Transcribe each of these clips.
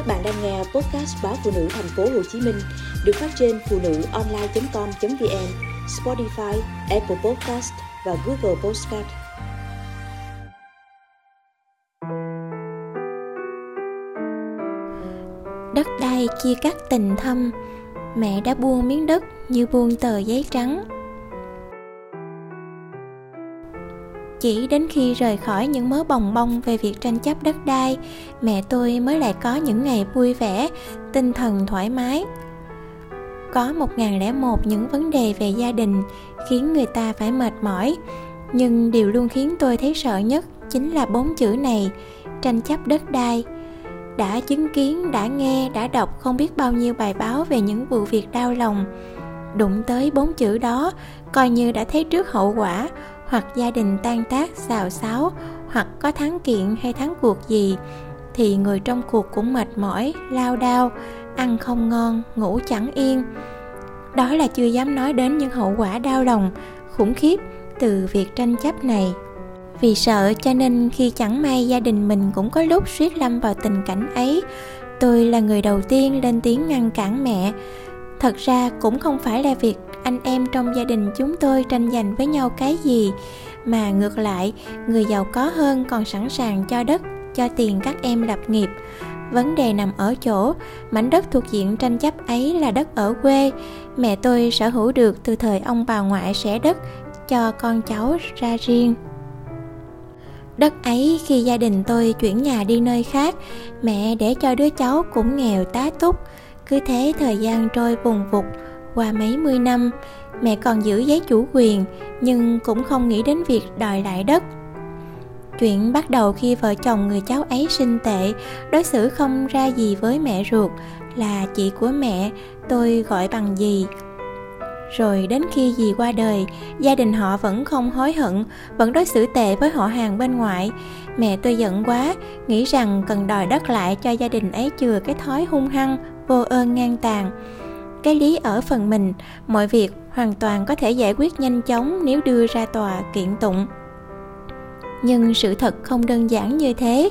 Các bạn đang nghe podcast báo phụ nữ thành phố Hồ Chí Minh được phát trên phụ nữ online.com.vn, Spotify, Apple Podcast và Google Podcast. Đất đai chia cắt tình thâm, mẹ đã buông miếng đất như buông tờ giấy trắng chỉ đến khi rời khỏi những mớ bồng bông về việc tranh chấp đất đai, mẹ tôi mới lại có những ngày vui vẻ, tinh thần thoải mái. Có một ngàn lẻ một những vấn đề về gia đình khiến người ta phải mệt mỏi, nhưng điều luôn khiến tôi thấy sợ nhất chính là bốn chữ này, tranh chấp đất đai. Đã chứng kiến, đã nghe, đã đọc không biết bao nhiêu bài báo về những vụ việc đau lòng. Đụng tới bốn chữ đó, coi như đã thấy trước hậu quả hoặc gia đình tan tác, xào xáo, hoặc có thắng kiện hay thắng cuộc gì, thì người trong cuộc cũng mệt mỏi, lao đao, ăn không ngon, ngủ chẳng yên. Đó là chưa dám nói đến những hậu quả đau lòng, khủng khiếp từ việc tranh chấp này. Vì sợ cho nên khi chẳng may gia đình mình cũng có lúc suýt lâm vào tình cảnh ấy, tôi là người đầu tiên lên tiếng ngăn cản mẹ. Thật ra cũng không phải là việc anh em trong gia đình chúng tôi tranh giành với nhau cái gì. Mà ngược lại, người giàu có hơn còn sẵn sàng cho đất, cho tiền các em lập nghiệp. Vấn đề nằm ở chỗ, mảnh đất thuộc diện tranh chấp ấy là đất ở quê. Mẹ tôi sở hữu được từ thời ông bà ngoại sẻ đất cho con cháu ra riêng. Đất ấy khi gia đình tôi chuyển nhà đi nơi khác, mẹ để cho đứa cháu cũng nghèo tá túc. Cứ thế thời gian trôi vùng vụt qua mấy mươi năm, mẹ còn giữ giấy chủ quyền, nhưng cũng không nghĩ đến việc đòi lại đất. Chuyện bắt đầu khi vợ chồng người cháu ấy sinh tệ, đối xử không ra gì với mẹ ruột, là chị của mẹ, tôi gọi bằng gì rồi đến khi dì qua đời, gia đình họ vẫn không hối hận, vẫn đối xử tệ với họ hàng bên ngoại mẹ tôi giận quá, nghĩ rằng cần đòi đất lại cho gia đình ấy chừa cái thói hung hăng, vô ơn ngang tàn cái lý ở phần mình mọi việc hoàn toàn có thể giải quyết nhanh chóng nếu đưa ra tòa kiện tụng. Nhưng sự thật không đơn giản như thế.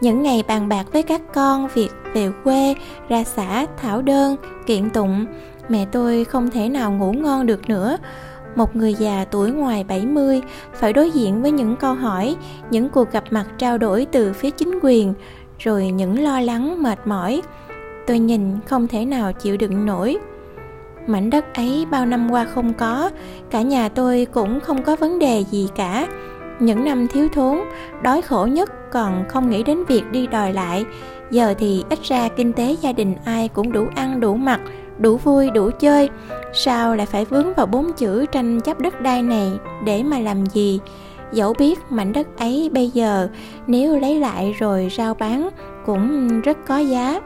Những ngày bàn bạc với các con việc về quê ra xã thảo đơn kiện tụng mẹ tôi không thể nào ngủ ngon được nữa. Một người già tuổi ngoài 70 phải đối diện với những câu hỏi, những cuộc gặp mặt trao đổi từ phía chính quyền, rồi những lo lắng mệt mỏi tôi nhìn không thể nào chịu đựng nổi. Mảnh đất ấy bao năm qua không có, cả nhà tôi cũng không có vấn đề gì cả. Những năm thiếu thốn, đói khổ nhất còn không nghĩ đến việc đi đòi lại. Giờ thì ít ra kinh tế gia đình ai cũng đủ ăn, đủ mặc, đủ vui, đủ chơi. Sao lại phải vướng vào bốn chữ tranh chấp đất đai này để mà làm gì? Dẫu biết mảnh đất ấy bây giờ nếu lấy lại rồi rao bán cũng rất có giá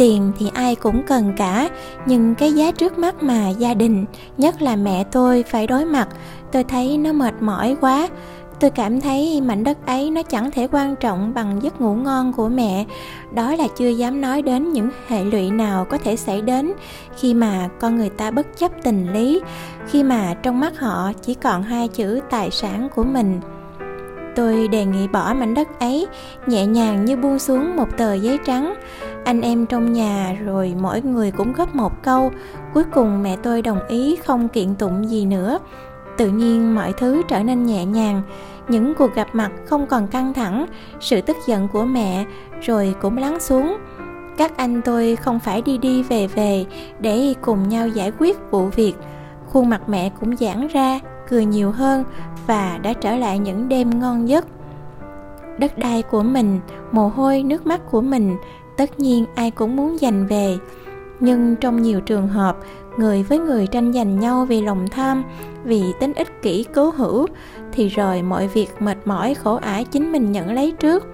tiền thì ai cũng cần cả. Nhưng cái giá trước mắt mà gia đình, nhất là mẹ tôi, phải đối mặt, tôi thấy nó mệt mỏi quá. Tôi cảm thấy mảnh đất ấy nó chẳng thể quan trọng bằng giấc ngủ ngon của mẹ. Đó là chưa dám nói đến những hệ lụy nào có thể xảy đến khi mà con người ta bất chấp tình lý, khi mà trong mắt họ chỉ còn hai chữ tài sản của mình tôi đề nghị bỏ mảnh đất ấy, nhẹ nhàng như buông xuống một tờ giấy trắng. Anh em trong nhà rồi mỗi người cũng góp một câu. Cuối cùng mẹ tôi đồng ý, không kiện tụng gì nữa. Tự nhiên mọi thứ trở nên nhẹ nhàng. Những cuộc gặp mặt không còn căng thẳng, sự tức giận của mẹ rồi cũng lắng xuống. Các anh tôi không phải đi đi về về để cùng nhau giải quyết vụ việc. Khuôn mặt mẹ cũng giãn ra cười nhiều hơn và đã trở lại những đêm ngon giấc đất đai của mình, mồ hôi, nước mắt của mình, tất nhiên ai cũng muốn giành về. Nhưng trong nhiều trường hợp, người với người tranh giành nhau vì lòng tham, vì tính ích kỷ cố hữu, thì rồi mọi việc mệt mỏi khổ ải chính mình nhận lấy trước.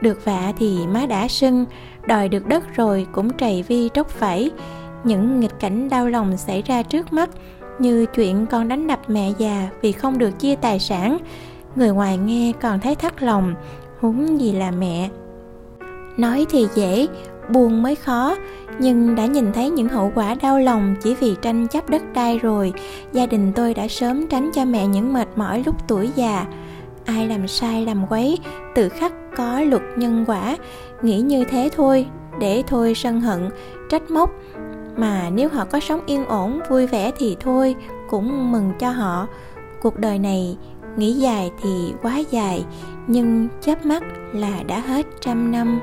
Được vạ thì má đã sưng, đòi được đất rồi cũng trầy vi tróc phẩy. Những nghịch cảnh đau lòng xảy ra trước mắt như chuyện con đánh đập mẹ già vì không được chia tài sản. Người ngoài nghe còn thấy thắt lòng, huống gì là mẹ. Nói thì dễ, buồn mới khó, nhưng đã nhìn thấy những hậu quả đau lòng chỉ vì tranh chấp đất đai rồi, gia đình tôi đã sớm tránh cho mẹ những mệt mỏi lúc tuổi già. Ai làm sai làm quấy, tự khắc có luật nhân quả. Nghĩ như thế thôi, để thôi sân hận, trách móc mà nếu họ có sống yên ổn, vui vẻ thì thôi, cũng mừng cho họ. Cuộc đời này nghĩ dài thì quá dài, nhưng chớp mắt là đã hết trăm năm.